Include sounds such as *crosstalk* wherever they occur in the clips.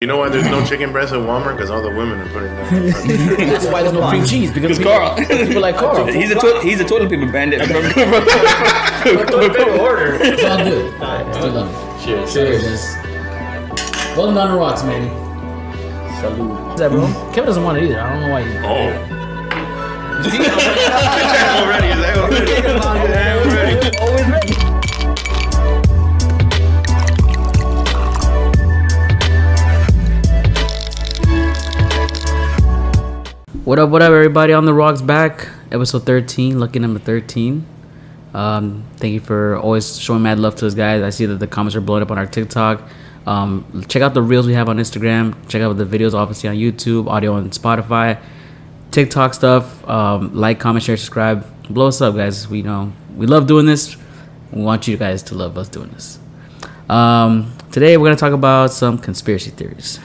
You know why there's no chicken breast at Walmart? Because all the women are putting *laughs* them. That's why there's no cream cheese because people, Carl. people like Carl. *laughs* He's a to- he's a toilet paper bandit. *laughs* order. It's all good. Still love it. Cheers. Cheers. Welcome down the rocks, man. Salud. What's that, bro? Kevin doesn't want it either. I don't know why. He... oh. already, is that already? Already. Always ready. What up, what up, everybody on the rocks back? Episode 13, lucky number 13. Um, thank you for always showing mad love to us, guys. I see that the comments are blowing up on our TikTok. Um, check out the reels we have on Instagram. Check out the videos, obviously, on YouTube, audio on Spotify, TikTok stuff. Um, like, comment, share, subscribe. Blow us up, guys. We know we love doing this. We want you guys to love us doing this. Um, today, we're going to talk about some conspiracy theories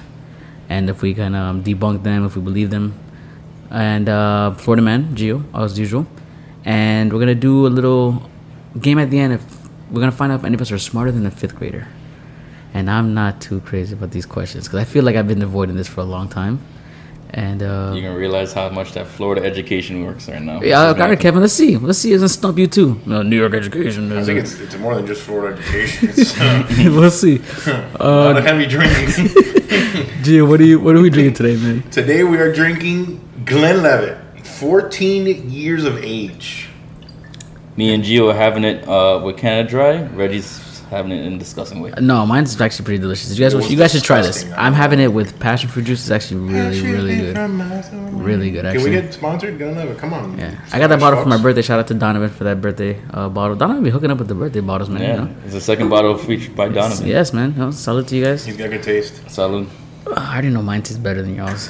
and if we can um, debunk them, if we believe them. And uh, Florida Man, Gio, as usual. And we're gonna do a little game at the end. If we're gonna find out if any of us are smarter than a fifth grader. And I'm not too crazy about these questions because I feel like I've been avoiding this for a long time. And uh, You're gonna realize how much that Florida education works right now. yeah, This is all right, not- Kevin. Let's see. Let's see. It's gonna stump you too. No, New York education. I think a- it's, it's more than just Florida education. *laughs* It's uh, *laughs* we'll see. *laughs* a lot of heavy drinking. Gio, what are you? What are we drinking today, man? Today we are drinking Glenlivet, 14 years of age. Me and Gio are having it uh, with Canada Dry. Reggie's having it in discussing way. No, mine's actually pretty delicious. You guys, you guys should try this. I'm having it with passion fruit juice. It's actually really, really good. Really good, Actually. Can actually. we get sponsored? Glenlivet, come on. Yeah, I got that bottle for my birthday. Shout out to Donovan for that birthday uh, bottle. Donovan be hooking up with the birthday bottles, man. Yeah, You know? it's the second bottle featured by Donovan. Yes, man. No, salute to you guys. He's got good taste. Salud. Uh, I already know mine tastes better than y'all's.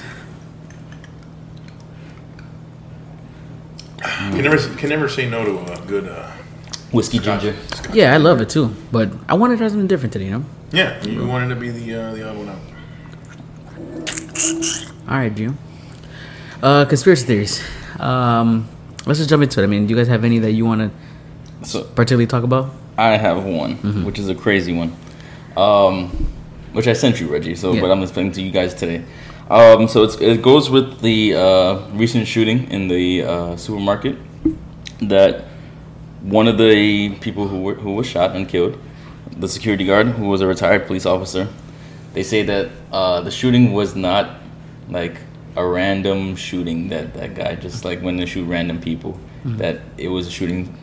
Can never can never say no to a good. Uh, Whiskey Scotch. ginger. Scotch. Yeah, I love it too. But I want to try something different today, you know? Yeah, you wanted to be the uh, the odd one out. All right, Gio. Uh, conspiracy theories. Um, let's just jump into it. I mean, do you guys have any that you want to So particularly talk about? I have one, Mm-hmm. which is a crazy one, um, which I sent you, Reggie. So, Yeah. but I'm explaining to you guys today. Um, so it's, it goes with the uh, recent shooting in the uh, supermarket that one of the people who were, who was shot and killed, the security guard who was a retired police officer, they say that uh, the shooting was not like a random shooting that that guy just like when they shoot random people. That it was a shooting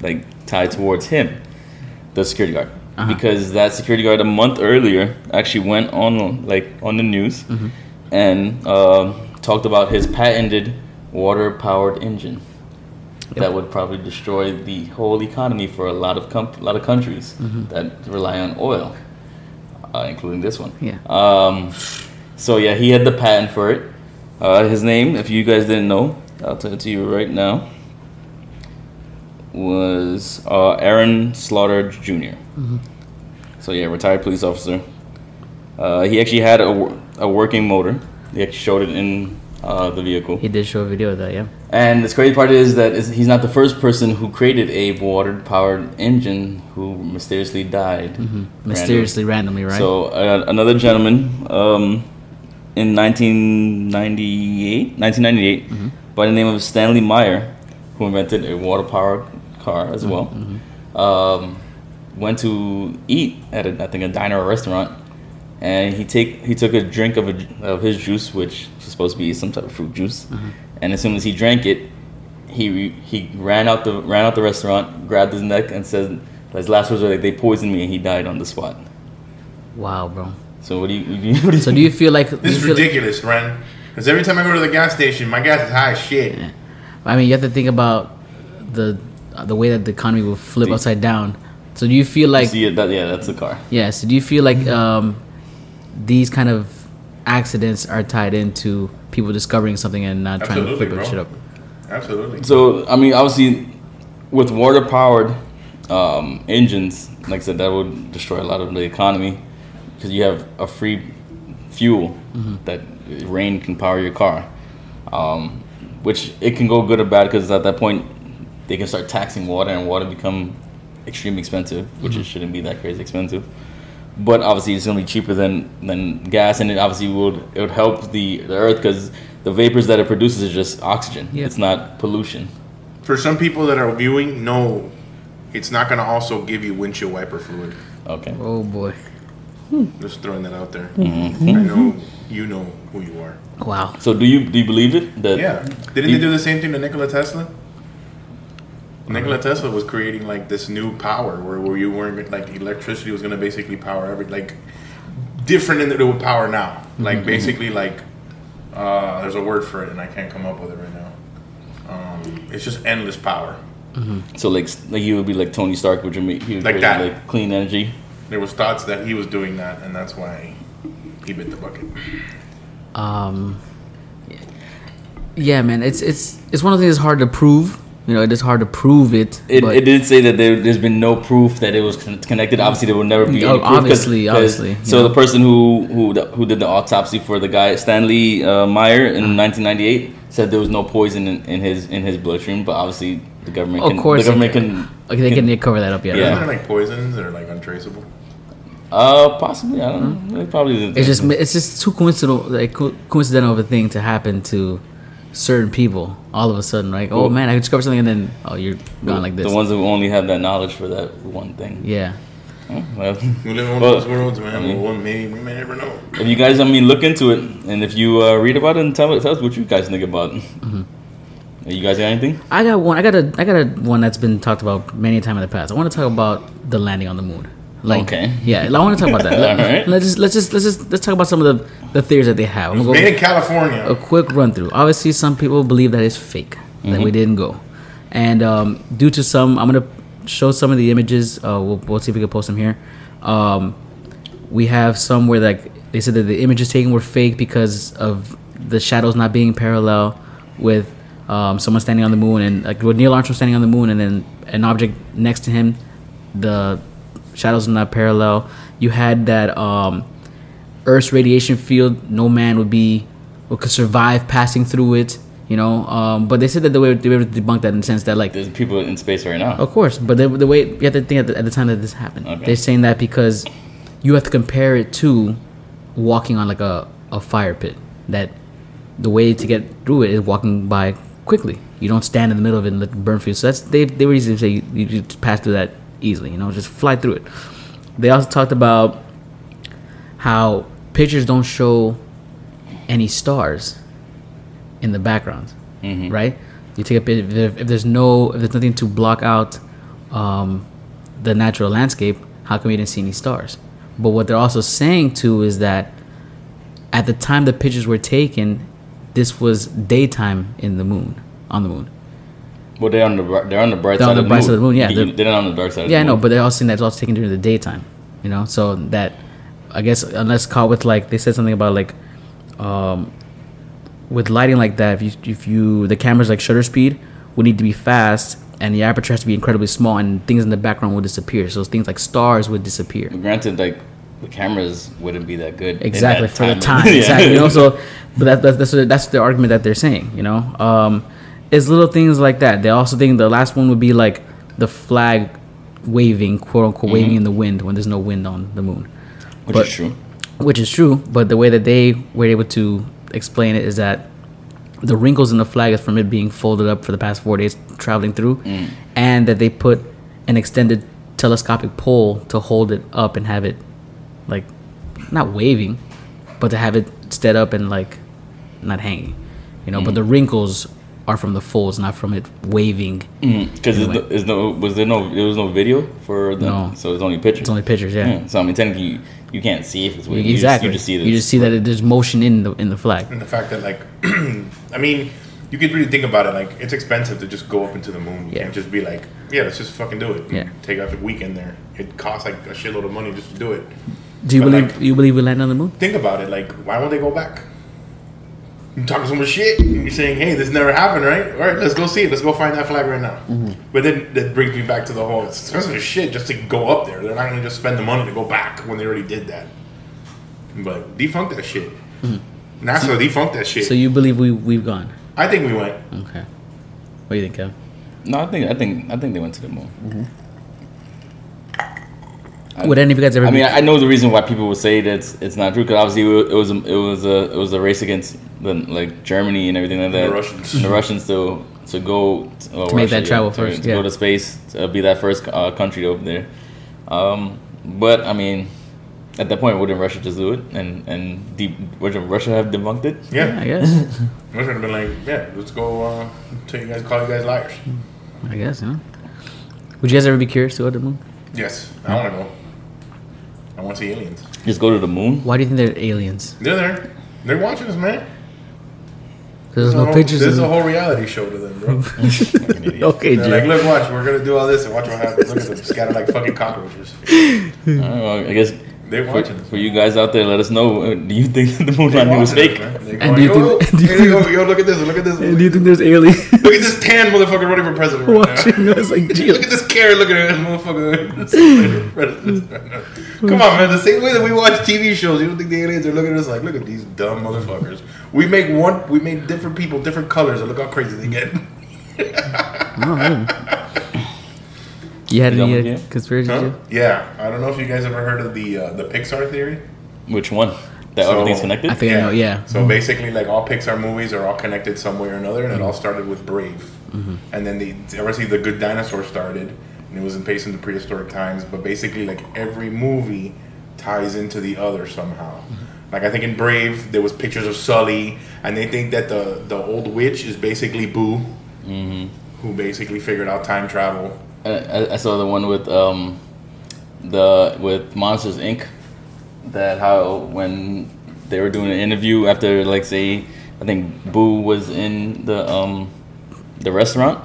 like tied towards him the security guard. Because that security guard a month earlier actually went on like on the news and um talked about his patented water powered engine that would probably destroy the whole economy for a lot of com- a lot of countries that rely on oil uh, including this one Yeah. um, so yeah he had the patent for it uh, his name if you guys didn't know i'll tell it to you right now was uh, Aaron Salter junior So yeah, retired police officer. Uh, he actually had a, a working motor. He actually showed it in uh, the vehicle. He did show a video of that, yeah. And the crazy part is that he's not the first person who created a water-powered engine who mysteriously died. randomly. Mysteriously, randomly, right? So uh, another gentleman um, in 1998, 1998, Mm-hmm. by the name of Stanley Meyer, who invented a water-powered car as Mm-hmm, well, um, went to eat at a, I think a diner or restaurant, and he take he took a drink of a, of his juice, which was supposed to be some type of fruit juice, Mm-hmm. and as soon as he drank it, he he ran out the ran out the restaurant, grabbed his neck, and said his last words were like, "They poisoned me," and he died on the spot. wow, bro. So what do you? *laughs* What do you So do you feel like... This is feel like- ridiculous, Ren. Because every time I go to the gas station, my gas is high as shit. I mean, you have to think about the uh, the way that the economy will flip See- upside down. So do you feel like see it? That yeah, that's the car. yeah? So do you feel like um, these kind of accidents are tied into people discovering something and not trying to Absolutely, flip bro. shit up? Absolutely. So I mean, obviously, with water powered um, engines, like I said, that would destroy a lot of the economy because you have a free fuel that rain can power your car, um, which it can go good or bad because at that point they can start taxing water and water become extremely expensive, which it shouldn't be that crazy expensive. But obviously it's gonna be cheaper than than gas, and it obviously would it would help the the earth because the vapors that it produces is just oxygen. Yeah. It's not pollution. For some people that are viewing, no, it's not gonna also give you windshield wiper fluid. Okay. Oh boy. Just throwing that out there. Mm-hmm. I know you know who you are. Wow. So do you do you believe it? That Yeah. Didn't You- they do the same thing to Nikola Tesla? Nikola Tesla was creating like this new power where, where you weren't like electricity was gonna basically power every like different than it would power now. Like basically like uh, there's a word for it and I can't come up with it right now. Um, it's just endless power. So like like he would be like Tony Stark, which would make he would Like that. like clean energy. There was thoughts that he was doing that and that's why he bit the bucket. Um. Yeah, man. It's it's it's one of the things that's hard to prove. You know, it is hard to prove it. It, but it did say that there, there's been no proof that it was con- connected. Obviously, there will never be. Oh, any proof 'cause- obviously, 'cause- obviously, So yeah. the person who who who did the autopsy for the guy Stanley uh, Meyer Uh-huh. in 1998 said there was no poison in, in his in his bloodstream, but obviously the government Of can, course the they government can. can. okay, they can- can cover that up. Yeah. Yeah. Isn't like poisons that are like untraceable? Uh, possibly. I don't know. Probably. It's just it's just too coincidental like co- coincidental of a thing to happen to certain people all of a sudden. Like, oh Well- man, I discovered something, and then oh, you're gone like this. The ones who only have that knowledge for that one thing. yeah. Oh, well, We live in one Well, of those worlds, man. I mean- well, maybe we may never know. if you guys, I mean, look into it, and if you uh, read about it, and tell, tell us what you guys think about it. Mm-hmm. You guys got anything? I got one. I got a. I got a one that's been talked about many times in the past. I want to talk about the landing on the moon. Like, Okay. Yeah, I want to talk about that. *laughs* Let, All right. Let's just let's just let's just let's talk about some of the the theories that they have. I'm gonna Made go in California. a quick run through. Obviously, some people believe that it's fake that we didn't go, and um, due to some, I'm gonna show some of the images. Uh, we'll, we'll see if we can post them here. Um, we have some where like they said that the images taken were fake because of the shadows not being parallel with um, someone standing on the moon and like with Neil Armstrong standing on the moon and then an object next to him, the shadows are not parallel. You had that um, Earth's radiation field, no man would be or could survive passing through it. You know, um, but they said that they were, they were able to debunk that in the sense that like There's people in space right now. of course, but the, the way you have to think at the, at the time that this happened, Okay. they're saying that because you have to compare it to walking on like a, a fire pit. That the way to get through it is walking by quickly. You don't stand in the middle of it and let it burn for you. So that's they they were easy to say you, you just pass through that easily. You know, just fly through it. They also talked about how pictures don't show any stars in the background, right? You take a picture if, if there's no if there's nothing to block out um, the natural landscape, how come you didn't see any stars? But what they're also saying too is that at the time the pictures were taken, this was daytime in the moon on the moon. Well, they're on the they're on the bright side on the of the bright moon. side of the moon, yeah, they're- they're not on the dark side. of Yeah, I know, but they're also saying that it's also taken during the daytime. You know, so that I guess unless caught with like they said something about like um, with lighting like that, if you if you the camera's like shutter speed would need to be fast and the aperture has to be incredibly small and things in the background would disappear. So things like stars would disappear. But granted, like the cameras wouldn't be that good. Exactly that for the time, *laughs* Yeah. exactly. You know, so but that, that, that's that's the argument that they're saying. You know, um, it's little things like that. They also think the last one would be like the flag waving, quote unquote, waving mm-hmm. in the wind when there's no wind on the moon, which but- is true. which is true. But the way that they were able to explain it is that the wrinkles in the flag is from it being folded up for the past four days traveling through, mm. and that they put an extended telescopic pole to hold it up and have it like not waving, but to have it stead up and like not hanging, you know. But mm. the wrinkles are from the folds, not from it waving. Mm, because Anyway. no was there no there was no video for the No. so it's only pictures. It's only pictures, yeah. Yeah, So I mean, technically, you, you can't see if it's waving. You just- Exactly. You just, see that. You just see that it, there's motion in the in the flag. And the fact that like, *clears throat* I mean, you could really think about it. Like, it's expensive to just go up into the moon Yeah. and just be like, yeah, let's just fucking do it. Yeah. Take off a weekend there. It costs like a shitload of money just to do it. Do you But, believe like- you believe we land on the moon? Think about it. Like, why won't they go back? You're talking so much shit. and You're saying, hey, this never happened, right? All right, let's go see it. Let's go find that flag right now. Mm-hmm. But then that brings me back to the whole it's expensive as shit just to go up there. They're not going to just spend the money to go back when they already did that. But defunct that shit. NASA defunct that shit. Mm-hmm. So you believe we we've gone? I think we went. Okay. What do you think, Kev? No, I think I think I think they went to the moon. Would any of you guys ever? I be- mean, I know the reason why people would say that it's, it's not true because obviously it was a, it was a it was a race against the, like Germany and everything like that. The Russians. the Russians to to go to, uh, To make that Russia, travel to, first, to yeah. go to space, to be that first uh, country over there. Um, but I mean, at that point, wouldn't Russia just do it and and deep, wouldn't Russia have debunked it? Yeah. I guess. I should have been like, yeah, let's go uh, tell you guys, call you guys liars. I guess. You know. Would you guys ever be curious to go to the moon? Yes, I want to go. I want to see aliens. Just go to the moon. Why do you think they're aliens? They're there. They're watching us, man. There's This no whole- pictures. This is a whole reality show to them, bro. *laughs* *laughs* Okay, They're like, look, watch, we're gonna do all this, and watch what happens. Look at them, scattered like fucking cockroaches. I don't I guess They're for, watching us. for you guys out there, let us know. uh, Do you think *laughs* the moon landing was fake? man. And do you yo, think- do you hey, yo, yo, look at this, look at this. do you think there's aliens Look at this tan motherfucker running for president right now. watching us? Like, gee, Look at this carrot Look at this motherfucker. Come on, man. The same way that we watch TV shows, you don't think the aliens are looking at us like, look at these dumb motherfuckers. We make one, we make different people, different colors, and look how crazy they get. Really? You had You done any with uh, it? conspiracy? Huh? Yeah, I don't know if you guys ever heard of the uh, the Pixar theory. Which one? That So- everything's connected? I think I know. Yeah. So basically, like all Pixar movies are all connected some way or another, and it all started with Brave, and then the obviously the Good Dinosaur started, and it was in based in the prehistoric times. But basically, like every movie ties into the other somehow. Like I think in Brave there was pictures of Sully, and they think that the the old witch is basically Boo, who basically figured out time travel. I, I- I saw the one with um, the with Monsters Inc. That how when they were doing an interview after like say I think Boo was in the um, the restaurant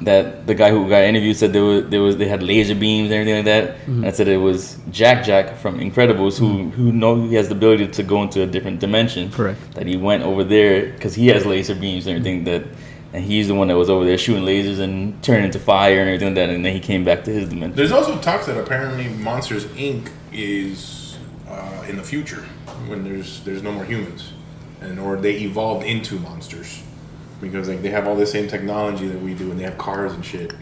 that the guy who got interviewed said there was there was they had laser beams and everything like that. And I said it was Jack Jack from Incredibles who who know he has the ability to go into a different dimension. Correct. that he went over there because he has laser beams and everything that and he's the one that was over there shooting lasers and turning into fire and everything like that and then he came back to his dimension. There's also talks that apparently Monsters Inc. is uh, in the future when there's there's no more humans, and or they evolved into monsters because like they have all the same technology that we do, and they have cars and shit,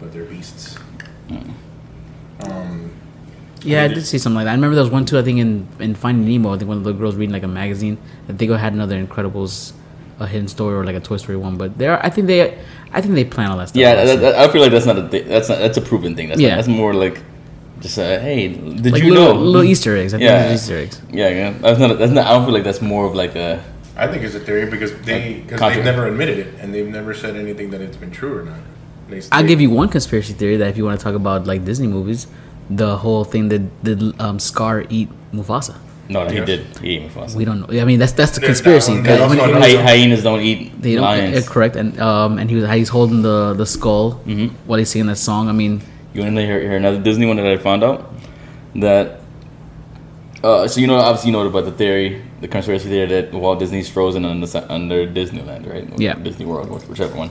but they're beasts. Um, Yeah, I did see something like that. I remember there was one too. I think in in Finding Nemo, I think one of the girls reading like a magazine. I think it had another Incredibles, a hidden story or like a Toy Story one. But there, I think they, I think they plan all that stuff. yeah that, that, I feel like that's not a thi- that's not that's a proven thing that's Yeah. not, that's more like just uh, hey did like you little, know little Easter eggs. I think Yeah. Easter eggs. yeah yeah that's not that's not I don't feel like that's more of like a I think it's a theory because they because they've never admitted it and they've never said anything that it's been true or not. They, I'll they- give you one conspiracy theory that if you want to talk about like Disney movies, the whole thing that did um, Scar eat Mufasa. no no, he Yes. did he ate Mufasa We don't know. I mean, that's that's the There's that conspiracy. one. That- There's also it- another Hy- hyenas don't eat They don't, lions uh, correct, and um, and he was he's holding the the skull Mhm. while he's singing that song. I mean, You want to hear, hear another Disney one that I found out? That, uh, so you know, obviously you know about the theory, the conspiracy theory that Walt Disney's frozen under, under Disneyland, right? Yeah. Disney World, whichever one.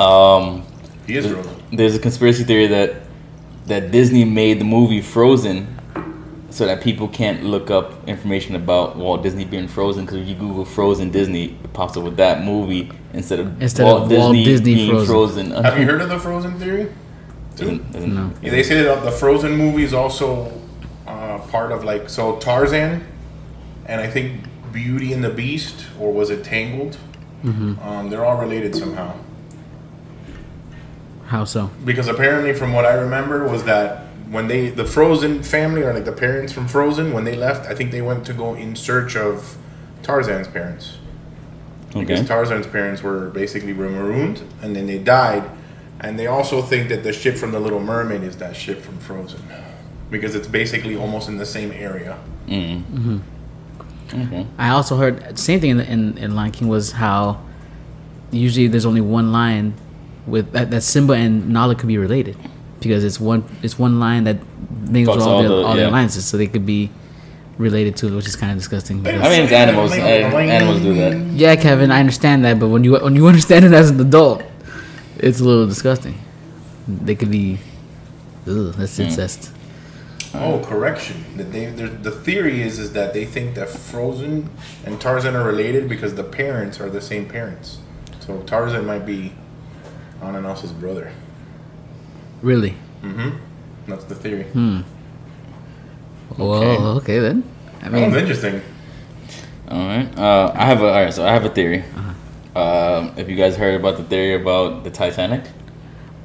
Um, he is there's, frozen. there's a conspiracy theory that that Disney made the movie Frozen so that people can't look up information about Walt Disney being frozen because if you Google Frozen Disney, it pops up with that movie instead of Instead Walt of Disney, Walt Disney being Frozen. frozen. Have you heard of the Frozen theory? Isn't- isn't- No. Yeah, they say that the Frozen movie is also uh, part of like so Tarzan, and I think Beauty and the Beast, or was it Tangled? Um, they're all related somehow. how so? Because apparently, from what I remember, was that when they the Frozen family or like the parents from Frozen when they left, I think they went to go in search of Tarzan's parents. Okay. Because Tarzan's parents were basically were marooned and then they died. And they also think that the ship from the Little Mermaid is that ship from Frozen. Because it's basically almost in the same area. Mm. Okay. I also heard same thing in, in in Lion King was how usually there's only one line with that, that Simba and Nala could be related because it's one it's one line that makes Fucks all, all the, the- all the yeah. alliances so they could be related to it, which is kind of disgusting. I mean, it's animals. Uh, animals do that. yeah, Kevin, I understand that, but when you when you *laughs* understand it as an adult, it's a little disgusting. They could be, ugh, that's Hmm. incest. Oh, correction. That they the theory is is that they think that Frozen and Tarzan are related because the parents are the same parents. So Tarzan might be Anna and Elsa's brother. Really? Mm-hmm. That's the theory. Hmm. Well, okay then. I That was mean, interesting. All right. Uh, I have a all right. So I have a theory. Um, if you guys heard about the theory about the Titanic,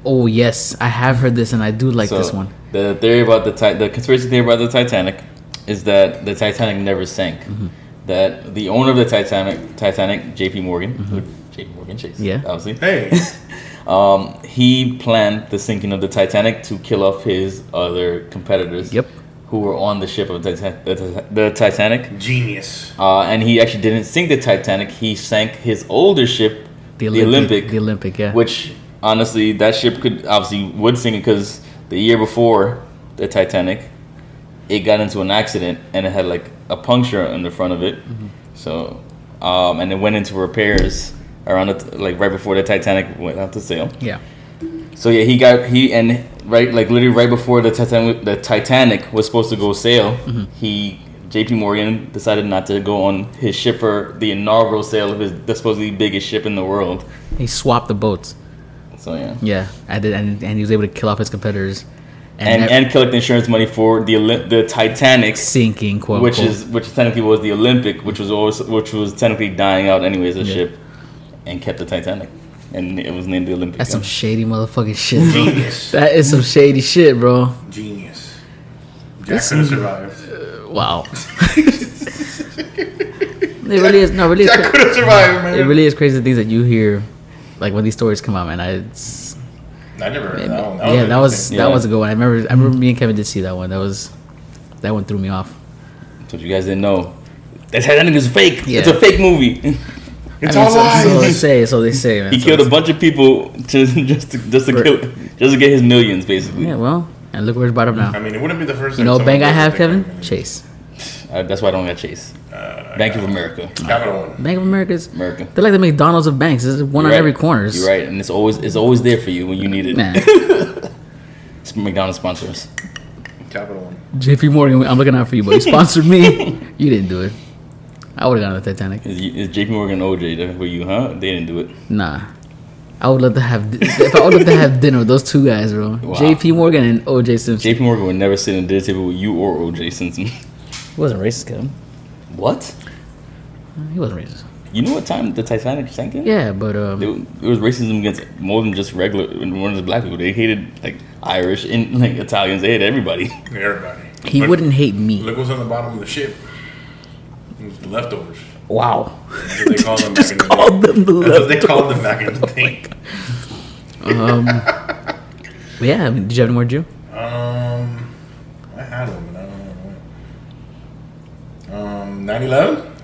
oh yes, I have heard this and I do like So, this one. The theory about the ti- the conspiracy theory about the Titanic is that the Titanic never sank. Mm-hmm. That the owner of the Titanic, Titanic, J.P. Morgan, J.P. Morgan Chase, Mm-hmm. Yeah. obviously, Hey, *laughs* um, he planned the sinking of the Titanic to kill off his other competitors. Yep. Who were on the ship of the, Titan- the, Ti- the Titanic, genius. uh, and he actually didn't sink the Titanic. He sank his older ship, The the Olympic. Olympic, The Olympic, yeah. which honestly that ship could obviously would sink because the year before the Titanic, it got into an accident and it had like a puncture in the front of it. Mm-hmm. So, um, and it went into repairs around the like right before the Titanic went out to sail. yeah. So yeah, he got he and right like literally right before the Titanic the Titanic was supposed to go sail, Mm-hmm. he J.P. Morgan decided not to go on his ship for the inaugural sail of his the supposedly biggest ship in the world. He swapped the boats. So yeah. Yeah, I did, and, and he was able to kill off his competitors. and ev- and collect insurance money for the Olymp- the Titanic, sinking, quote which unquote. is which technically was the Olympic, which was always which was technically dying out anyways a Yeah. ship, and kept the Titanic, and it was named the Olympic. That's yeah. some shady motherfucking shit, bro. Genius. *laughs* that is some shady shit, bro. Genius. Jack This could have is- survived. Uh, wow. *laughs* it really is. No, really, it's, Jack cra- could have survived, man. it really is crazy the things that you hear, like when these stories come out, man. I, it's, I never heard yeah, that one. that was interesting. that Yeah. was a good one. I remember. I remember me and Kevin did see that one. That was that one threw me off. So what you guys didn't know. The Titanic is fake. It's a fake movie. *laughs* *laughs* It's I mean, all so, lies. so they say. So they say, man. he So killed a bunch of people *laughs* to, just to, just to For- kill just to get his millions, basically. Yeah, well, and look where it's brought up now. I mean, it wouldn't be the first. You time know, bank I have. Kevin Chase. Uh, that's why I don't got Chase. Uh, Bank of America. Capital One. Bank of America's. America. They're like the McDonald's of banks. There's one You're on right. every corner. You're right, and it's always it's always there for you when you need it. Man, *laughs* It's McDonald's sponsors. Capital One. JP Morgan, I'm looking out for you, but you sponsored me. *laughs* You didn't do it. I would have gone to the Titanic. Is, you- is JP Morgan and OJ there for you, huh? They didn't do it. Nah. I would love to have if I would love to have dinner with those two guys, bro. Wow. JP Morgan and OJ Simpson. JP Morgan would never sit at a dinner table with you or OJ Simpson. He wasn't racist, Kevin. What? He wasn't racist. You know what time the Titanic sank in? Yeah, but um, It, it was racism against more than just regular, more than just black people. They hated like Irish and like Italians. They hated everybody. Everybody. he Look- wouldn't hate me. Look what's on the bottom of the ship. It was the leftovers. Wow. That's what they called them *laughs* back in the Called day. them the That's what they called them back in the day. *laughs* Um. yeah. I mean, did you have any more, Jew? Um, I had one, but I don't know. Um, 9/11.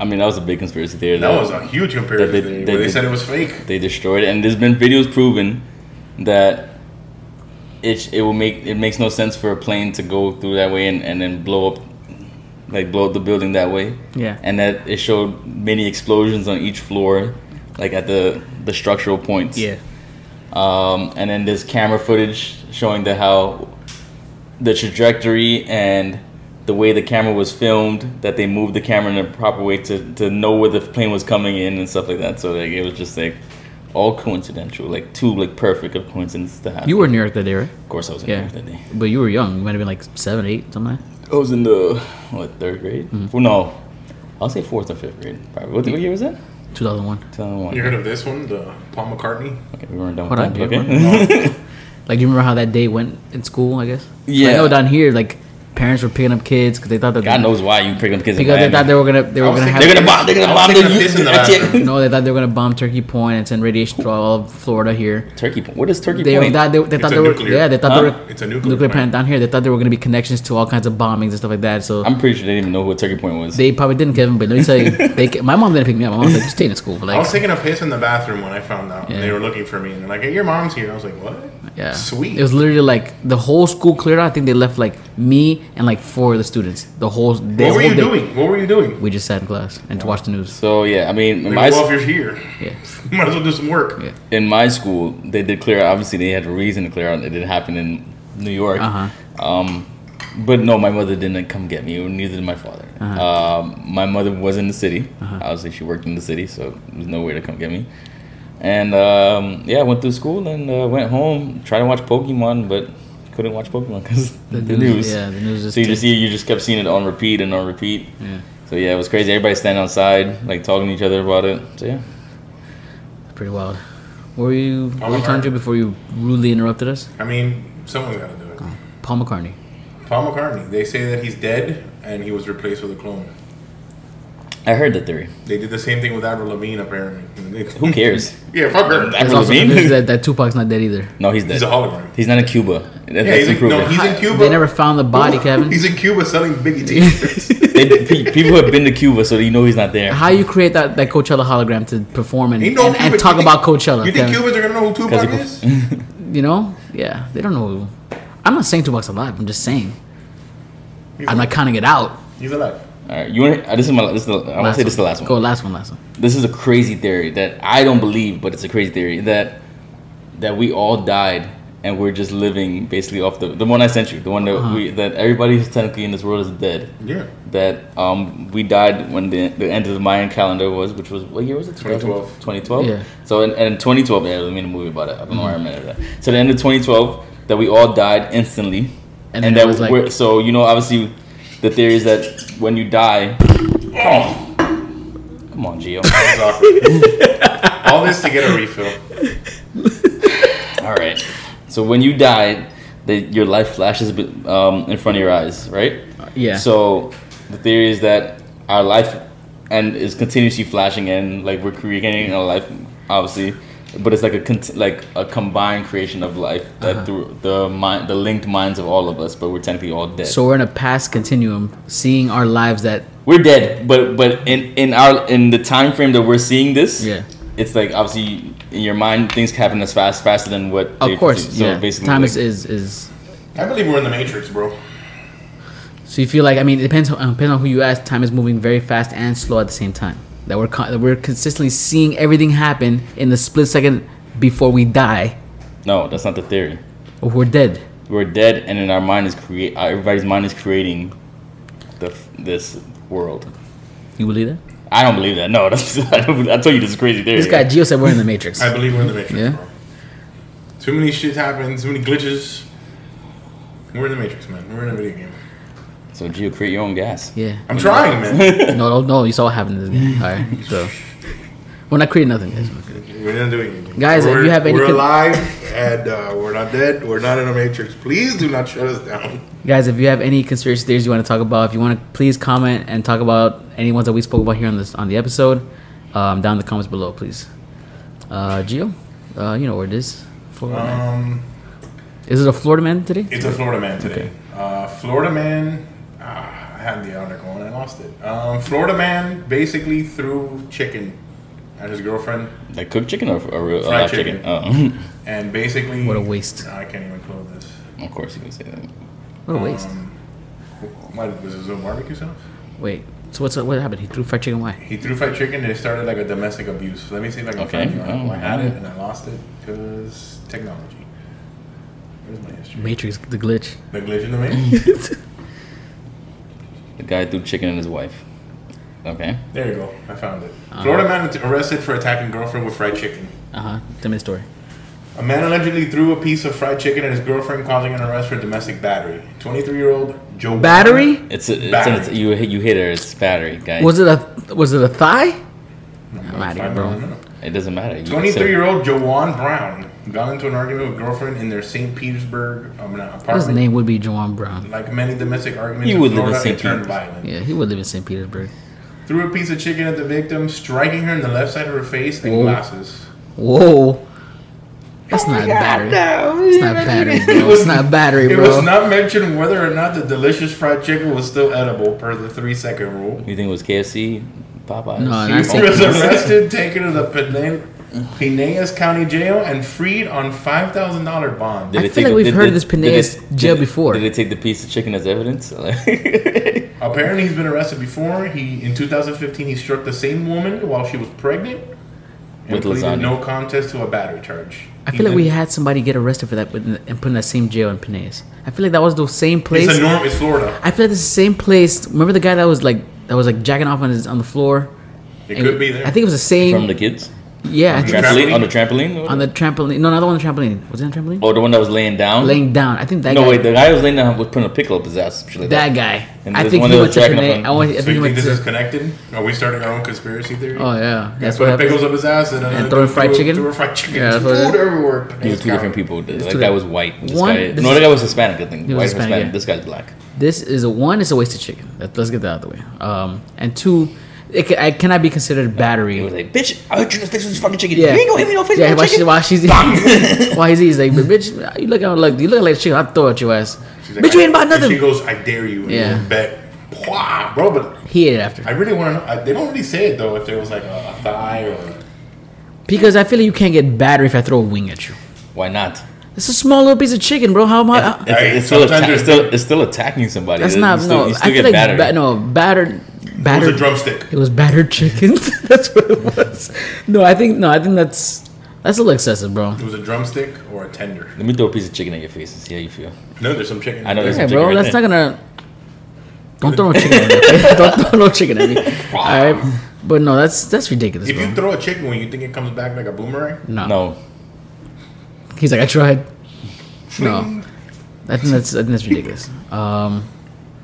I mean, that was a big conspiracy theory. That was a huge conspiracy They- They, they- where they they- said it was fake. they destroyed it, and there's been videos proving that it it will make it makes no sense for a plane to go through that way and, and then blow up, like blow up the building that way. Yeah. and that it showed many explosions on each floor, like at the the structural points. Yeah. Um, and then there's camera footage showing the how the trajectory and the way the camera was filmed, that they moved the camera in a proper way to, to know where the plane was coming in and stuff like that. So like it was just like all coincidental, like two like perfect of coincidences to happen. You were in New York that day, right? of course, I was in Yeah. New York that day. But you were young. You might have been like seven, eight, something like that. I was in the what third grade? Mm-hmm. Well, no, I'll say fourth or fifth grade. Probably. What, what year was that? 2001. 2001. You heard of this one, the Paul McCartney? Okay, we weren't done Hold with on, that. dude, Okay. *laughs* Like, do you remember how that day went in school, I guess? Yeah. I know down here, like, parents were picking up kids because they thought that. God knows why you pick up kids. in Because they thought they were gonna they were gonna have They're gonna bomb. They're gonna bomb the of in *laughs* the no, they thought they were gonna bomb Turkey Point and send radiation to all of Florida here. Turkey Point. What is Turkey They Point? thought they, they thought they were nuclear- yeah they thought Huh? they were It's a nuclear plant plant. down here. They thought there were gonna be connections to all kinds of bombings and stuff like that. So I'm pretty sure they didn't even know who Turkey Point was. they probably didn't, Kevin. But let me tell you, *laughs* they my mom didn't pick me up. My mom was like, just stay in school. But I was taking a piss in the bathroom when I found out. Yeah. And they were looking for me. And they're like, hey, your mom's here. I was like, what? Yeah, Sweet. It was literally like the whole school cleared out. I think they left like me and like four of the students. The whole the what were whole you day. doing? What were you doing? We just sat in class and watched the news. so yeah, I mean, Like, my well, if you're here, Yeah, *laughs* might as well do some work. yeah. in my school, they did clear. out. Obviously, they had a reason to clear out. It didn't happen in New York. Uh-huh. Um, but no, my mother didn't come get me. or Neither did my father. Uh-huh. Um, my mother was in the city. Uh-huh. Obviously, she worked in the city, so there was no way to come get me. And um, yeah, I went through school and uh, went home. Tried to watch Pokemon, but couldn't watch Pokemon because *laughs* the, The news. news, yeah, the news just So you just takes- you just kept seeing it on repeat and on repeat. Yeah, So yeah, it was crazy. Everybody standing outside, like talking to each other about it. So yeah. pretty wild. What were you? What Paul were you trying to before you rudely interrupted us? I mean, someone's got to do it. Paul McCartney. Paul McCartney. They say that he's dead and he was replaced with a clone. I heard the theory. They did the same thing with Avril Lavigne, apparently. Who cares? *laughs* yeah, fuck her. Avril There's also Lavigne? news that, *laughs* that Tupac's not dead either. No, he's dead. He's a hologram. He's not in Cuba. That, Yeah, that's he's in, improved. no, he's in Cuba. They never found the body, *laughs* Kevin. He's in Cuba selling Biggie t-shirts. They- pe- people have been to Cuba, so you know he's not there. How you create that, that Coachella hologram to perform and, Ain't no and, and Cuban- talk you about think- Coachella? You think Kevin? Cubans are gonna know who Tupac is? You know? Yeah, they don't know. Who. I'm not saying Tupac's alive. I'm just saying. He's I'm alive. not counting it out. He's alive. All right, you want? Uh, this is my. This is the, I want to say this is the last one. Go last one, last one. This is a crazy theory that I don't believe, but it's a crazy theory that that we all died and we're just living basically off the the one I sent you, the one that Uh-huh. we that everybody who's technically in this world is dead. Yeah. That um we died when the the end of the Mayan calendar was, which was what year was it? 2012. 2012. Yeah. So in, in 2012, yeah, I made a movie about it. I don't know why I remember that. So the end of 2012, that we all died instantly, And and, that was like- we're, so you know obviously the theory is that when you die, Oh, come on, Gio. that was awkward. All this to get a refill. *laughs* All right. So when you die, that your life flashes um, in front of your eyes, right? Yeah. So the theory is that our life and is continuously flashing in, like we're creating a life, obviously, but it's like a cont- like a combined creation of life that Uh-huh. through the mind, the linked minds of all of us, but we're technically all dead. So we're in a past continuum, seeing our lives that we're dead, but but in in our in the time frame that we're seeing this, Yeah. it's like obviously in your mind things happen as fast faster than what. of course, perceive. So yeah. basically, Time like, is, is is I believe we're in the Matrix, bro. so you feel like I mean it depends on depends on who you ask. Time is moving very fast and slow at the same time. That we're con- that we're consistently seeing everything happen in the split second before we die no, that's not the theory. or we're dead. we're dead and in our mind is create uh, everybody's mind is creating the f- this world You believe that? i don't believe that no *laughs* that's i, don't, I told you this is crazy theory This guy Gio said we're in the Matrix. I believe we're in the Matrix, Yeah. bro. Too many shit happen, too many glitches. We're in the Matrix, man. We're in a video game. So Gio, create your own gas Yeah. I'm trying, man. *laughs* No, no, no. You saw what happened in this game. *laughs* All right. So we're not creating nothing. guys. We're not doing anything. Guys, if we're, you have any we're con- alive and uh, we're not dead. We're not in a Matrix. Please do not shut us down. Guys, if you have any conspiracy theories you want to talk about, if you want to please comment and talk about any ones that we spoke about here on this on the episode, um, down in the comments below, please. Uh, Gio, uh, you know where it is. Florida man. Um, Is it a Florida man today? it's a Florida man today. Uh, Florida man. I had the article and I lost it. Um, Florida man basically threw chicken at his girlfriend like cooked chicken or, or real Fried chicken, chicken. Oh. *laughs* and basically. What a waste. I can't even close this. of course you can say that What a waste. Um, what was this a barbecue sauce? Wait. So what's what happened? He threw fried chicken. Why? He threw fried chicken and it started like a domestic abuse. Let me see if I can Okay. find the article. I had Oh, it and I lost it because technology. Where's my history? Matrix, the glitch. The glitch in the matrix. *laughs* the guy threw chicken at his wife okay there you go. I found it. Uh-huh. Florida man arrested for attacking girlfriend with fried chicken. Uh huh. Tell me the story. A man allegedly threw a piece of fried chicken at his girlfriend, causing an arrest for domestic battery. 23-year-old Joe. Battery? it's, a, it's, Battery. it's you hit you hit her it's battery guys Was it a was it a thigh? I'm out of here, bro. it doesn't matter You- 23-year-old Joanne Brown got into an argument with girlfriend in their St. Petersburg um, apartment. His name would be Joan Brown. Like many domestic arguments He in would live in St. Petersburg. Yeah, he would live in St. Petersburg. Threw a piece of chicken at the victim, striking her in the left side of her face and Whoa. glasses. Whoa. That's not battery. It's not *laughs* battery, bro. It's not battery, It was not mentioned whether or not the delicious fried chicken was still edible per the three second rule. you think it was KFC Popeyes No, He was arrested, taken to the Pine- Pinellas County Jail, and freed on five thousand dollar bond. I they feel take like we've did- heard did- of this did Pinellas jail did- before. Did they take the piece of chicken as evidence? *laughs* Apparently, he's been arrested before. He in 2015 he struck the same woman while she was pregnant. And With pleaded lasagna. no contest to a battery charge. I feel like we had somebody get arrested for that and put in that same jail in Pinellas. I feel like that was the same place. It's a norm. It's Florida. I feel like it's the same place. Remember the guy that was like that was like jacking off on his on the floor. It And could be there. I think it was the same. From the kids? Yeah, I think Trampoline Trampoline? on the trampoline. on the trampoline. No, not the one on the trampoline. Was it on the trampoline? oh, the one that was laying down. Laying down. I think that no, guy. wait, the guy was laying down was putting a pickle up his ass. like that guy. And I think one he that went was to tracking up on- I, want, I So think you went think this is connected? Are we starting our own conspiracy theory? Oh yeah, that's Put what pickles up his ass and, uh, And throwing fried chicken? threw fried chicken. Yeah, that's Food what it- everywhere. These are two different people. It's That guy was white. This One- guy, no, is- the guy was Hispanic. I think. White Hispanic, Hispanic. This guy's black. This is a one. It's a wasted chicken. Let's get that out of the way. Um, and two, it, ca- I cannot be considered battery. He was like, "Bitch, I hurt you in the face with this fucking chicken. Yeah. You ain't gonna hit me no face Yeah, with while, no she, chicken." while she's eating, *laughs* while he's eating, he's like, "But bitch, you look out like you look like a chicken. I'll throw at your ass. She's like, bitch, you ain't about and She nothing. goes, I dare you. And Yeah. yeah. Bet. Wow, bro, but He ate it after I really want to know. I, they don't really say it though. If there was like a, a thigh or because I feel like you can't get battery if I throw a wing at you. Why not? It's a small little piece of chicken, bro. How am I? It's, Hey, it's, still, atta- it's, still, it's still attacking somebody. that's You not still, no. You still I feel get like battered. ba- no battered, it was a battered. drumstick. It was battered chicken. *laughs* that's what it was. No, I think no. I think that's that's a little excessive, bro. It was a drumstick or a tender. Let me throw a piece of chicken at your face and see how you feel. No, there's some chicken. I know there's Yeah, some bro. chicken right That's there. not gonna. *laughs* Don't throw no chicken at me. Don't throw no chicken at me. All right, but no, that's that's ridiculous, If bro. you throw a chicken when you think it comes back like a boomerang, no. No. he's like I tried. No, *laughs* I think that's I think that's ridiculous. Um,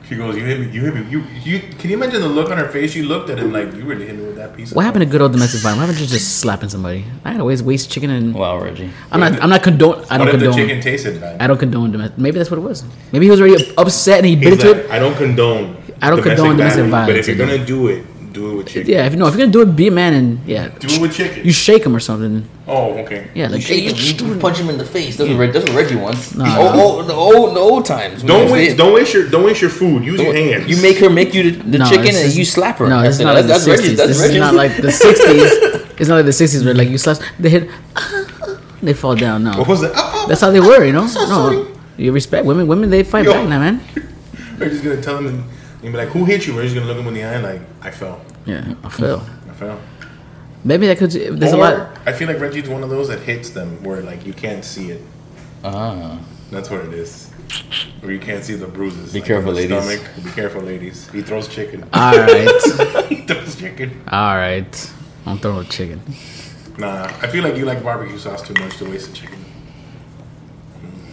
she goes, "You hit me. You hit me. You, you. Can you imagine the look on her face? She looked at him like you really hit me with that piece. what of happened to good old domestic violence? What happened to just slapping somebody? I gotta waste waste chicken and Wow, Reggie. I'm not I'm not condone I What don't if the condone chicken tasted bad? I don't condone domestic. Maybe that's what it was. Maybe he was already upset and he bit into like, it. I don't condone. I don't condone domestic battery, But violence if you're gonna do it, do it with chicken. Yeah, if you know if you're gonna do it, be a man and yeah, Do it with chicken. you shake him or something. oh, okay. Yeah, like shake him, you punch him in the face. That's, what, Reg- that's what Reggie wants. Nah. Oh, oh, the old, the old times. Don't waste. Don't waste your. Don't waste your food. Use your don't- hands. You make her make you the, the No, chicken and is- you slap her. No, That's it's not like that's, the that's Reggie's. '60s. That's This is not like the '60s. *laughs* It's not like the '60s where like you slap, they hit, *laughs* they fall down. No, What was it? Oh, oh, that's how they were. You know, so no, sorry. you respect women. Women they fight Yo. back now, man. *laughs* We're just gonna tell him and, and be like, "Who hit you?" We're just gonna look him in the eye like, "I fell. Yeah, I fell. I fell." Maybe that could. There's a lot. I feel like Reggie's one of those that hits them where like you can't see it. Ah. That's what it is. Where you can't see the bruises. Be like, careful, ladies. Stomach. Be careful, ladies. He throws chicken. All right, *laughs* he throws chicken. all right. I'm throwing chicken. Nah, I feel like you like barbecue sauce too much to waste the chicken.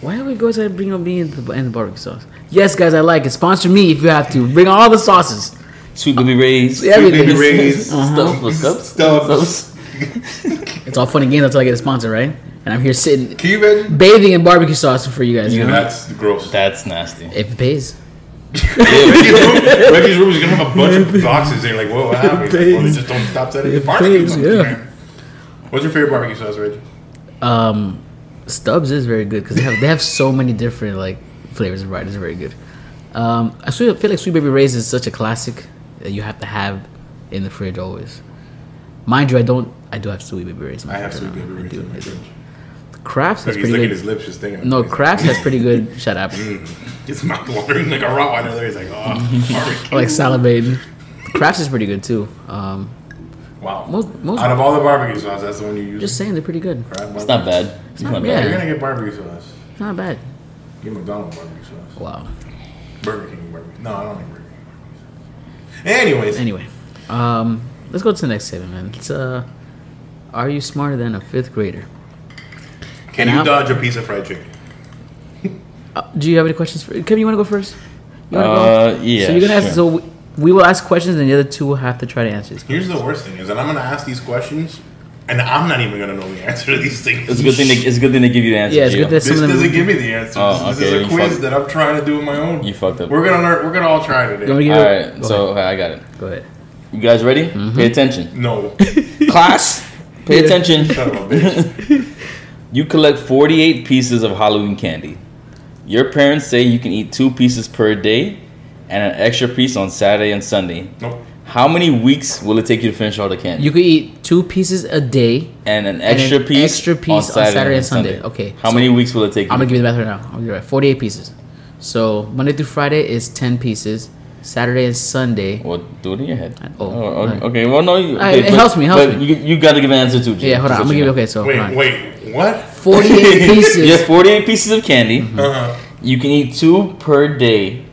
Why do we to bring on me and the, and the barbecue sauce? Yes, guys, I like it. Sponsor me if you have to. Bring all the sauces. Sweet Baby Ray's. Everything. Baby Ray's. Stuff. What's up? Stubbs. *laughs* It's all fun and games until I get a sponsor, right? And I'm here sitting, Can you imagine? bathing in barbecue sauce for you guys. You know? That's gross. That's nasty. If it pays. *laughs* Reggie's room, Reggie's room is gonna have a bunch of boxes. And you're like, "Whoa, what happened?" He's like, well, they just don't stop setting It barbecue pays, sauce, yeah. man. What's your favorite barbecue sauce, Reggie? Um, Stubbs is very good because they have they have so many different like flavors and is Very good. Um, I feel like Sweet Baby Ray's is such a classic that you have to have in the fridge always. Mind you, I don't. I do have Sweet Baby Ray's. my I have sweet baby I rays do, in my fridge. Kraft's Like has pretty good. his lips, just thinking. No, about it. Kraft's has pretty good. *laughs* Shut up. His mouth watering like a Rottweiler. There, he's like, "Oh, *laughs* barbecue." I like salivating. Kraft's is pretty good too. Um, Wow. Most- most- Out of all the barbecue sauce, that's the one you use. just saying they're pretty good. It's not bad. It's not not bad. bad. you're gonna get barbecue sauce, It's not bad. Get McDonald's barbecue sauce. Wow. Burger King barbecue. No, I don't like Burger King. Anyways, Anyway, um, let's go to the next segment, man. It's uh, are you smarter than a fifth grader? can and you how- dodge a piece of fried chicken? Uh, do you have any questions for Kevin? You want to go first? You wanna Uh, yeah, So you're gonna ask. So we, we will ask questions, and the other two will have to try to answer. these. Here's the worst thing: is that I'm gonna ask these questions, and I'm not even gonna know the answer to these things. It's a good thing. To, it's a good thing to give you the answer. Yeah, it's good that This some of them. doesn't give me the answers. Oh, This okay, is a you quiz fucked- that I'm trying to do on my own. You fucked up. We're gonna learn. We're gonna all try today. You want to All give you- go so ahead. okay, I got it. go ahead. You guys ready? Mm-hmm. Pay attention. No, *laughs* Class, pay Yeah. attention. son of bitch. *laughs* You collect 48 pieces of Halloween candy. Your parents say you can eat two pieces per day and an extra piece on Saturday and Sunday. Nope. How many weeks will it take you to finish all the candy? You could eat two pieces a day. and an an extra piece, extra piece on Saturday and Sunday. Okay, How so- many weeks will it take you? I'm gonna give you the math right now. I'll be right. 48 pieces. So Monday through Friday is 10 pieces. Saturday and Sunday. Well, do it in your head. Oh, okay. alright. okay. Well, no, you, okay, it but- helps me, helps but me. You, you got to give an answer too. Jim, Yeah, hold on. I'm gonna give you. know. Okay, so Wait, wait. What? 48 *laughs* pieces. You have 48 pieces of candy. Uh-huh. You can eat two per day,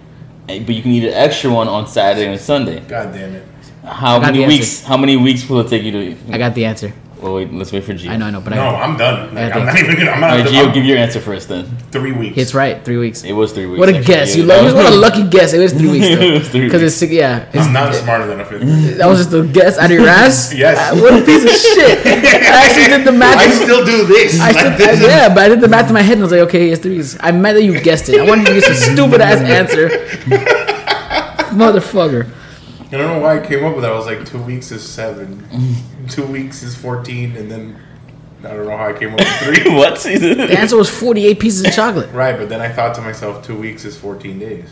but you can eat an extra one on Saturday and Sunday. God damn it. How many the weeks? How many weeks will it take you to eat? I got the answer. Well, wait, let's wait for Gio. I know, I know, but no, I, I'm done. Like, I I'm not even gonna. I'm All not. right, I'm Gio, give your answer first then. three weeks. it's right. Three weeks. It was three weeks. What a actually. guess! You Yeah, love. that You what a lucky guess. It was three weeks *laughs* It though. three Because weeks. it's six- yeah. It's, I'm not smarter than a fifth *laughs* grader. that was just a guess out of your ass. *laughs* Yes. Uh, what a piece of shit! I actually did the math. I still do this. I Like, still, this is- yeah, but I did the math in my head and I was like, okay, it's three weeks. I meant that you guessed it. I wanted you to get some stupid ass answer. Motherfucker. I don't know why I came up with that. I was like, two weeks is seven, *laughs* two weeks is fourteen, and then I don't know how I came up with three. *laughs* what? *laughs* The answer was 48 pieces of chocolate. right, but then I thought to myself, two weeks is fourteen days.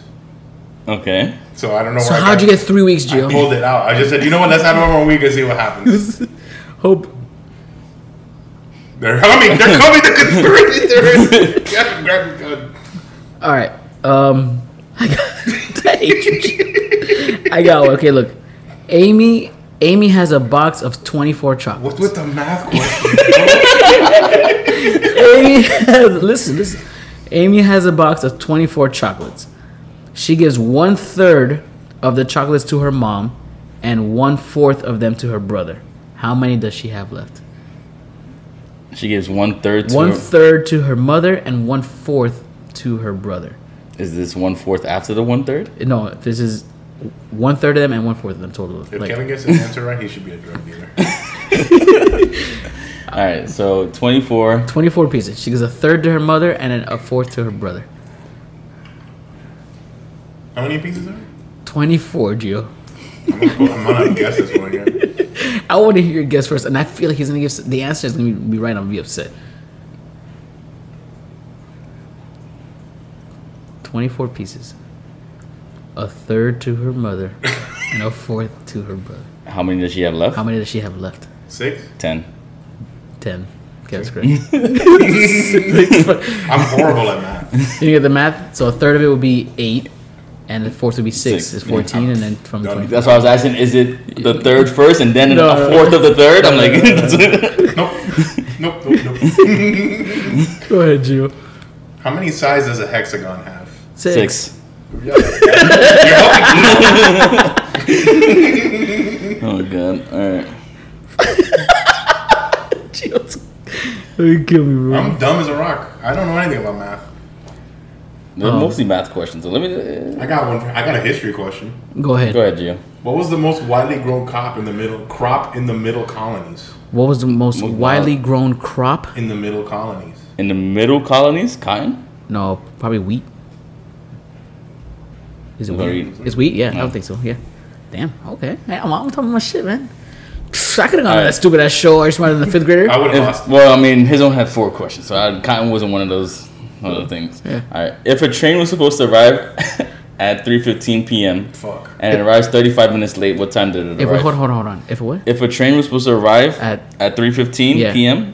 okay. So I don't know. So where I how'd got- you get three weeks, I Gio? pulled it out. I just said, you know what? Let's add one more week and see what happens. Hope. They're coming. They're coming. The conspiracy theorists. Grab grab your gun. All right. Um, I got. I hate you, Gio. I got one. Okay, look. Amy. Amy has a box of 24 chocolates. What's with the math question? *laughs* Amy has, listen, listen. Amy has a box of 24 chocolates. She gives one third of the chocolates to her mom and one fourth of them to her brother. How many does she have left? She gives one third to. One her- third to her mother and one fourth to her brother. is this one fourth after the one third? No, this is one third of them and one fourth of them total. If Like, Kevin gets his answer right, he should be a drug dealer. *laughs* All right. So twenty four. 24 pieces. She gives a third to her mother and then a fourth to her brother. How many pieces are there? 24, Gio. I'm gonna, put, I'm gonna guess this one again. *laughs* I want to hear your guess first, and I feel like he's gonna give the answer is gonna be, be right. I'm gonna be upset. Twenty-four pieces, a third to her mother, *laughs* and a fourth to her brother. How many does she have left? How many does she have left? Six. Ten. Ten. Okay, that's correct. you *laughs* I'm horrible at math. *laughs* You get the math. So a third of it would be eight, and the fourth would be six. Six, It's fourteen, yeah. and then from Done. That's why I was asking. Is it the third first and then No, a no, fourth of the third? I'm like. Nope. Nope. Nope. Nope. Go ahead, Gio. How many sides does a hexagon have? Six. Six. You're helping. Oh god. All right. Gio's. *laughs* You kill me, bro. I'm dumb as a rock. I don't know anything about math. They're Oh. mostly math questions. So let me. Uh, I got one. I got a history question. Go ahead. Go ahead, Gio. What was the most widely grown crop in the middle crop in the middle colonies? What was the most Most widely wild. grown crop? In the middle colonies. In the middle colonies, cotton. No, probably wheat. Is it Or wheat? wheat. It's wheat. Yeah, I don't think so. Yeah. Damn. Okay. Hey, I'm, I'm talking my shit, man. I could have gone to Alright. that stupid ass show. Are you smarter than the fifth grader? I would have lost. well, I mean, his own had four questions, so I, cotton wasn't one of those one of the things. Yeah. All right. If a train was supposed to arrive *laughs* at 3:15 p.m. Fuck. and it arrives 35 minutes late, what time did it If arrive? hold on, hold on, hold on. If what? If a train was supposed to arrive At- at 3:15 Yeah. p.m.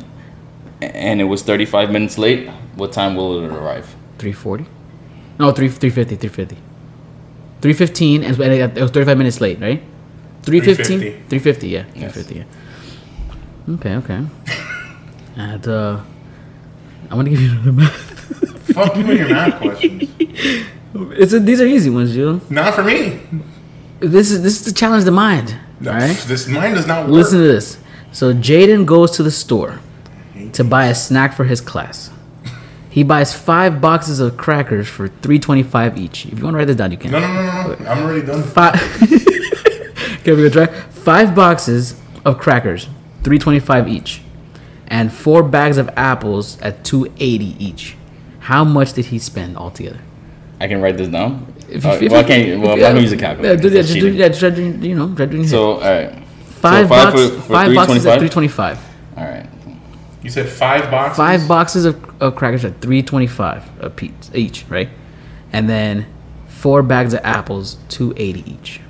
and it was 35 minutes late, what time will it arrive? Three forty? No, three three fifty. Three fifty. Three fifteen, and it was thirty five minutes late, right? Three fifteen. 3:50. Three fifty. Yeah. Three Yes. fifty. Yeah. Okay. Okay. and uh, I'm gonna give you another math. Fuck you and your math questions. It's a, these are easy ones, Jill. Not for me. This is this is to challenge the mind. All right. This mine does not work. Listen to this. So Jaden goes to the store to buy a snack for his class. He buys five boxes of crackers for three twenty five each. If you want to write this down, you can. No, no, no, no, no. I'm already done. Five. okay, we gonna try. Five boxes of crackers, three twenty five each, and four bags of apples at two eighty each. How much did he spend altogether? I can write this down. If Uh, well, I can't. Well, I'm not gonna use a calculator. Yeah, do that. Just do, cheating. yeah, just try doing, you know, try doing your head. So, all right. five, five box, for- for five boxes at three twenty five. All right. You said five boxes. Five boxes of, of crackers at three twenty five a piece each, right? And then four bags of apples, two eighty each.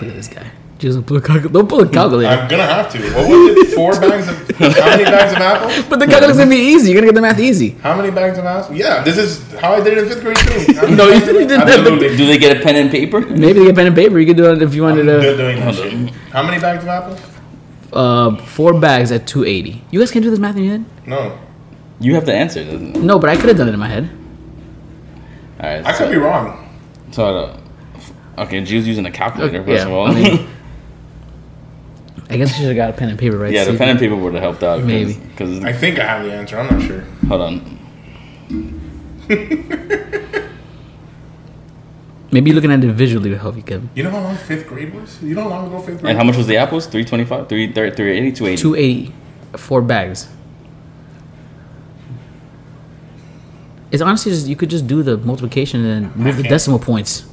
Look at this guy. Just don't pull a calculator. Don't pull a calculator. I'm gonna have to. What was it? Four *laughs* bags of. How many bags of apple? but the calculator's gonna be easy. You're gonna get the math easy. How many bags of apples? Yeah, this is how I did it in fifth grade too. *laughs* No, you did that. Absolutely. Do they get a pen and paper? Maybe they get a pen and paper. You could do it if you I'm wanted to. doing that shit. How many bags of apple? Uh, four bags at two eighty. You guys can do this math in your head. No, You have to answer, doesn't it? No, but I could have done it in my head. All right. I so, could be wrong. So, uh, okay, Jude's using a calculator Okay, first yeah, of all. I mean- *laughs* guess we should have got a pen and paper, right? Yeah, the pen and paper would have helped out. Maybe. Because I think I have the answer. I'm not sure. hold on, *laughs* Maybe looking at it visually would help you, Kevin. You know how long fifth grade was? You know how long ago fifth grade? and how much was the apples? 325, 3, 380, 280. 280, four bags. It's honestly just you could just do the multiplication and move the decimal points.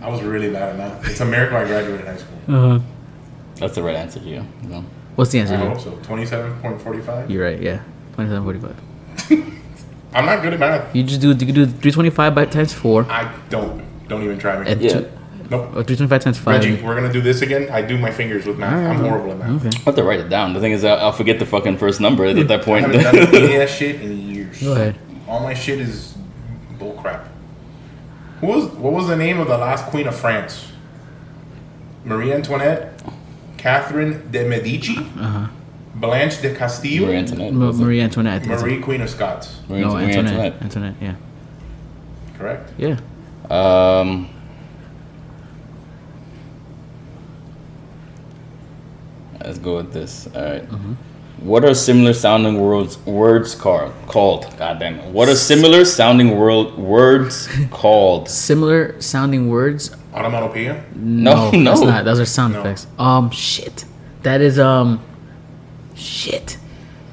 I was really bad at math. It's a miracle I graduated high school. Uh-huh. That's the right answer, Gio. No. what's the answer? I hope so. Twenty-seven point forty-five. You're right. Yeah, twenty-seven forty-five. *laughs* I'm not good at math. You just do you could do three twenty-five by times four I don't. Don't even try me. and Yeah. two, Nope. or three twenty-five times five. Reggie, we're gonna do this again. I do my fingers with math. I'm horrible at math. Okay. I have to write it down. The thing is, I'll I'll forget the fucking first number at that point. I point. haven't done *laughs* any of that shit in years. Go ahead. All my shit is bullcrap. Who was what was the name of the last queen of France? Marie Antoinette, Catherine de Medici, Uh-huh. Blanche de Castillo. Marie Antoinette. Ma- Marie Antoinette. I think it's- Marie Queen of Scots. Marie, no, Marie Antoinette. Antoinette. Yeah. Correct. Yeah. Um, let's go with this. All right. Mm-hmm. What are similar sounding words words called? Called. God damn it. What are similar sounding world words *laughs* called? Similar sounding words. Onomatopoeia. No, that's no. not. Those are sound No. effects. Um, shit. That is um, shit.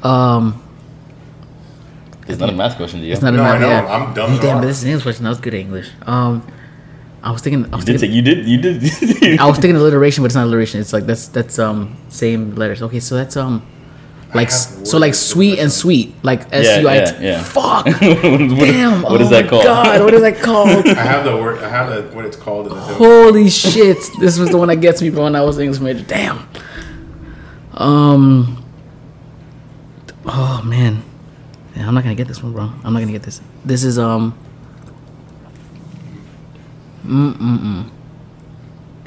Um, It's not a math question, Gio. it's not a No, I math. know. Yeah. I'm dumb. Damn, but this is an English question. That was good English. Um, I was thinking. I you was did. thinking, Take, you did. You did. *laughs* I was thinking alliteration, but it's not alliteration. It's like that's that's um same letters. Okay, so that's um like so like sweet and sweet like S Yeah, U I yeah, T. yeah. Fuck. What- *laughs* Damn. What is oh that called? God, what is that called? *laughs* I have the word. I have the what it's called. in the- Holy shit! This was the one that gets me when I was English major. Damn. Um. Oh man, yeah, I'm not gonna get this one, bro. I'm not gonna get this. This is um. Mm mm mm.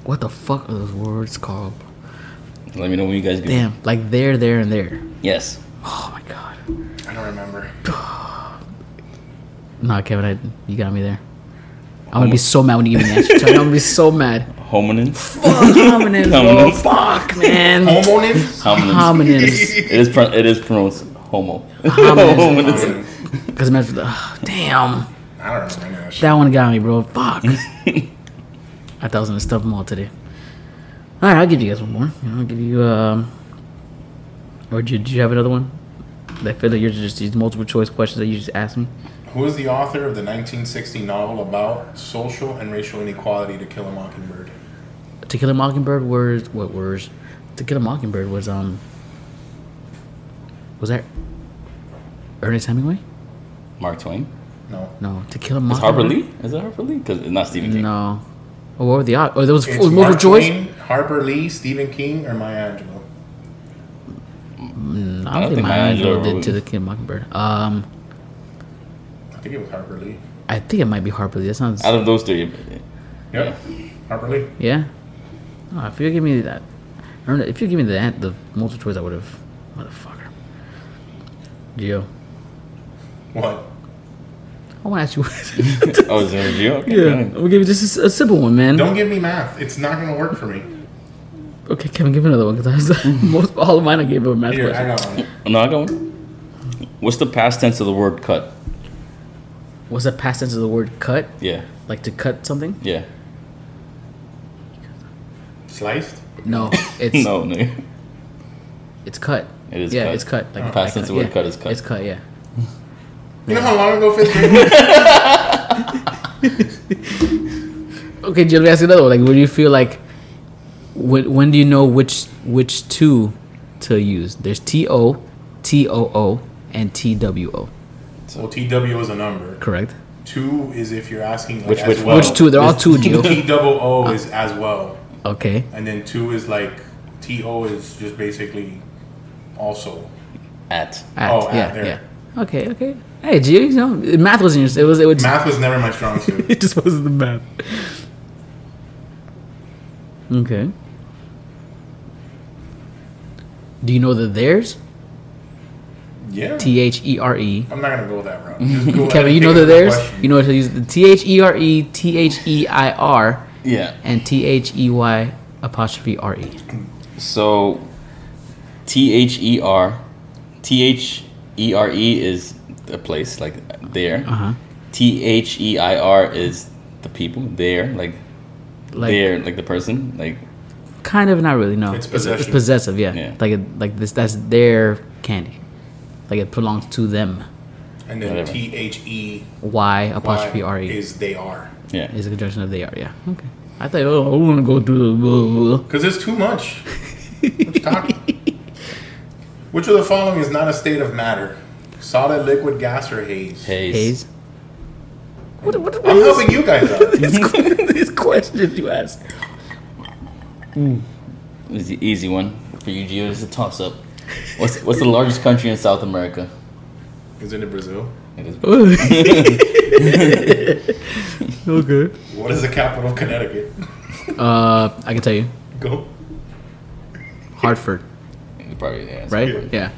What the fuck are those words called? Let me know when you guys get. It. Damn, like there, there, and there. Yes. Oh my god. I don't remember. *sighs* Nah, Kevin, I, you got me there. I'm gonna be so mad when you give me the answer. I'm gonna be so mad. *laughs* Homonym. Fuck homonyms, *laughs* bro. Fuck, man. Homonyms. Homonyms. Homonyms. It is. Pro- it is pronounced homo. Homonyms. *laughs* Homonyms. Homonyms. Because imagine, ugh, damn, I don't remember any that shit. that one got me, bro. Fuck. *laughs* I thought I was gonna stuff them all today. All right, I'll give you guys one more. I'll give you um. Or did you, did you have another one? I feel like you're just these multiple choice questions that you just asked me. Who is the author of the 1960 novel about social and racial inequality To Kill a Mockingbird? To Kill a Mockingbird was what was To Kill a Mockingbird was um. Was that Ernest Hemingway? Mark Twain. No. No, To Kill a Is Mockingbird. Harper Lee? Is it Harper Lee? Because it's not Stephen King. No. Oh, what were the odds? Oh, there was It's multiple Mark choice. Twain, Harper Lee, Stephen King, or Maya Angelou. Mm, I don't, think, Maya Angelou did To the Kill a Mockingbird. Um, I think it was Harper Lee. I think it might be Harper Lee. That sounds. Out of those three, Yep. Harper Lee. Yeah. Oh, if you give me that, if you give me that, the multiple choice, I would have. Motherfucker. Gio. What? I want to ask you. *laughs* oh, is there a Gio? Okay, yeah, go I'm ahead. gonna give you just a simple one, man. Don't give me math. It's not gonna work for me. Okay, Kevin, give me another one because *laughs* most all of mine I gave you a math Here, I question. got one. No, I got one. What's the past tense of the word cut? Was that past tense of the word cut? Yeah, Like to cut something? yeah. Sliced? No, *laughs* it's no, no. it's cut. It is yeah, cut. it's cut. Like Past tense the word yeah. cut is cut. It's cut. Yeah. *laughs* You know how long ago fifth *laughs* grade was? *laughs* Okay, Jill, let me ask you another one. Like, what do you feel like? When, when do you know which which two to use? There's T O, T O O, and T W O. Well, TW is a number. Correct. Two is if you're asking like, Which- as which well. Which two? They're all two, Gio. T double O is as well, Okay. and then two is like T O is just basically also. At. At, Oh, at, yeah, there. yeah. Okay, okay. Hey, Gio, you know, math wasn't your. It was. It was. Math was never my strong suit. *laughs* It just wasn't the math. Okay. Do you know the theirs? Yeah. T H E R E. I'm not gonna go that route. *laughs* Just go ahead Kevin, you know pick the the theirs? You know how to use the T H E R E, T H E I R, Yeah. and T H E Y apostrophe R E. So, T H E R, T H E R E is a place like there. Uh huh. T H E I R is the people there, like, Like there, like the person, like kind of, not really. No, It's it's, it's possessive. Yeah. Yeah. Like it, like this. That's their candy. Like it belongs to them. And then Whatever. T H E Y apostrophe R Y E is they are. yeah. is a conjunction of they are. Yeah. Okay. I thought. Oh, I want to go through the. Because it's too much. *laughs* What's talking? Which of the following is not a state of matter? Solid, liquid, gas, or haze? Haze. Haze. What, what, what I'm is helping you guys out. *laughs* these, *laughs* these questions you ask? It's the easy one for you, Gio. It's a toss up. What's what's the largest country in South America? Isn't it Brazil? It is. *laughs* okay. What is the capital of Connecticut? Uh, I can tell you, Go. Hartford, Probably yeah. right? Yeah. Yeah.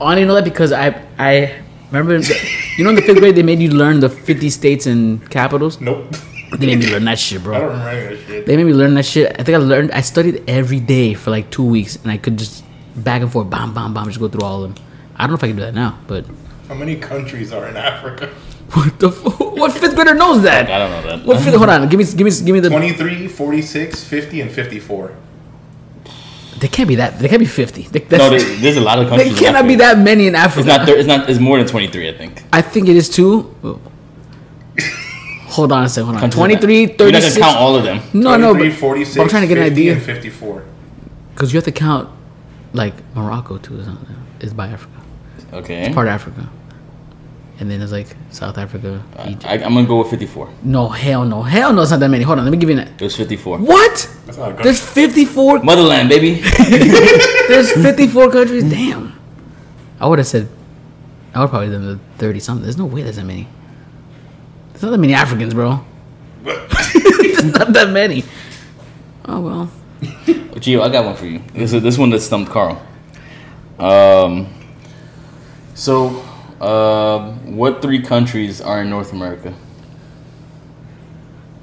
Oh, I didn't know that because I I remember, the, you know, in the fifth grade they made you learn the fifty states and capitals. Nope. They made me learn that shit, I bro. don't remember that shit. They made me learn that shit. I think I learned. I studied every day for like two weeks, and I could just back and forth, bam, bam, bam, just go through all of them. I don't know if I can do that now, but How many countries are in Africa? *laughs* what the? F- what fifth grader knows that? I don't know that. What fifth? Hold on, give me, give me, give me the. 23, 46, 50, and 54. They can't be that. They can't be fifty. They, that's, No, there, there's a lot of countries. in cannot be that many in Africa. It's not. Thir- it's not. It's more than 23. I think. I think it is too. *laughs* Hold on a second. Hold on. Countries 23, You're not gonna count all of them. No, no, 23, but 46, I'm trying to get an idea. 54. Because you have to count, like Morocco too. Is. Is by Africa. Okay. Part of Africa. And then there's like South Africa. Egypt. I, I'm gonna go with 54. No, hell no, hell no. It's not that many. Hold on, let me give you an. It was 54. What? That's not a country. There's 54. Motherland, baby. *laughs* There's 54 countries. Damn. I would have said. I would probably done the 30 something. There's no way there's that many. There's not that many Africans, bro. *laughs* There's not that many. Oh well. *laughs* Gio, I got one for you. This is this one that stumped Karl. Um. So, um, what three countries are in North America?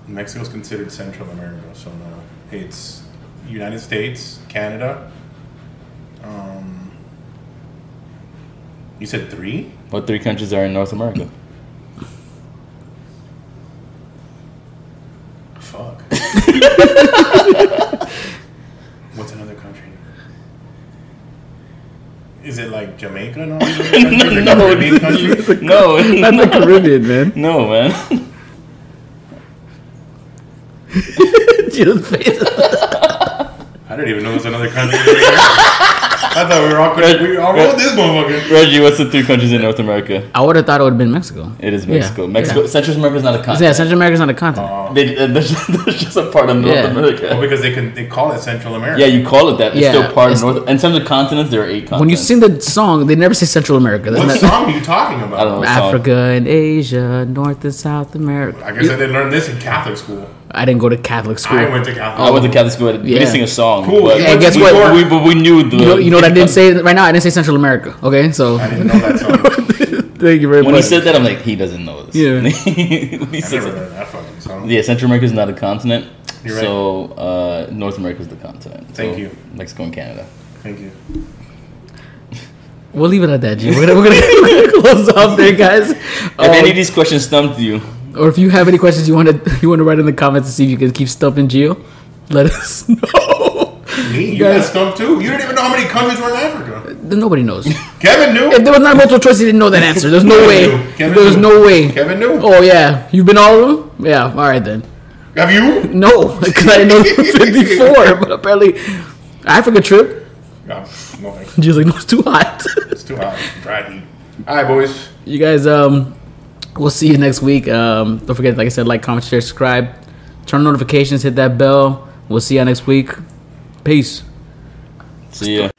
Mexico's considered Central America, so no. It's United States, Canada. Um, you said three? What three countries are in North America? Fuck. *laughs* *laughs* What's another country? Is it like Jamaica and all these other countries? Or Caribbean countries? no, That's *laughs* the Caribbean, man. no, man. *laughs* Jill's face. I didn't even know there was another country. *laughs* over here. I thought we were all gonna, we all wrote this motherfucker. Reggie, what's the three countries in North America? I would have thought it would have been Mexico. It is Yeah, Mexico. Mexico. yeah. Central America is not a continent. Yeah, continent. Central America's not a continent. Oh. They, uh, *laughs* that's, just, just a part of North Yeah. America. Well, because they can they call it Central America. Yeah, you call it that. It's Yeah, still part of North. In terms of continents, there are eight continents. when you sing the song, they never say Central America. That's What not- song are you talking about? I don't know. what song. Africa and Asia, North and South America. I guess I didn't learn this in Catholic school. I didn't go to Catholic school. I went to Catholic. School. I went to Catholic school. We Yeah. didn't sing a song. Cool. But Yeah, went guess to what? We, but we knew the. you know, you know what I didn't *laughs* say right now? I didn't say Central America. Okay, so I didn't know that song. *laughs* thank you very When much. When he said that, I'm like, he doesn't know this. Yeah. *laughs* when he I says never it. heard that fucking song. Yeah, Central America is not a continent. You're right. so uh, North America is the continent. Thank So you. Mexico and Canada. Thank you. we'll leave it at that, G. We're gonna, we're gonna, we're gonna close off there, guys. If Um, any of these questions stumped you, or if you have any questions you want to *laughs* you want to write in the comments to see if you can keep stumping Gio, let us *laughs* know. Me? You Guys- got stumped too? You didn't even know how many countries were in Africa. Nobody knows. *laughs* Kevin knew. If there was not multiple choice, he didn't know that answer. There's no way. Kevin There's knew. no way. Kevin knew. Oh yeah, you've been all of them. Yeah, all right then. Have you? No, because I didn't know there were 54. But apparently, Africa trip. No, no. She's like, no, it's too hot. It's too hot. Dry heat. All right, boys. you guys, um, we'll see you next week. Um, don't forget, like I said, like, comment, share, subscribe, turn on notifications, hit that bell. We'll see you next week. Peace. see ya.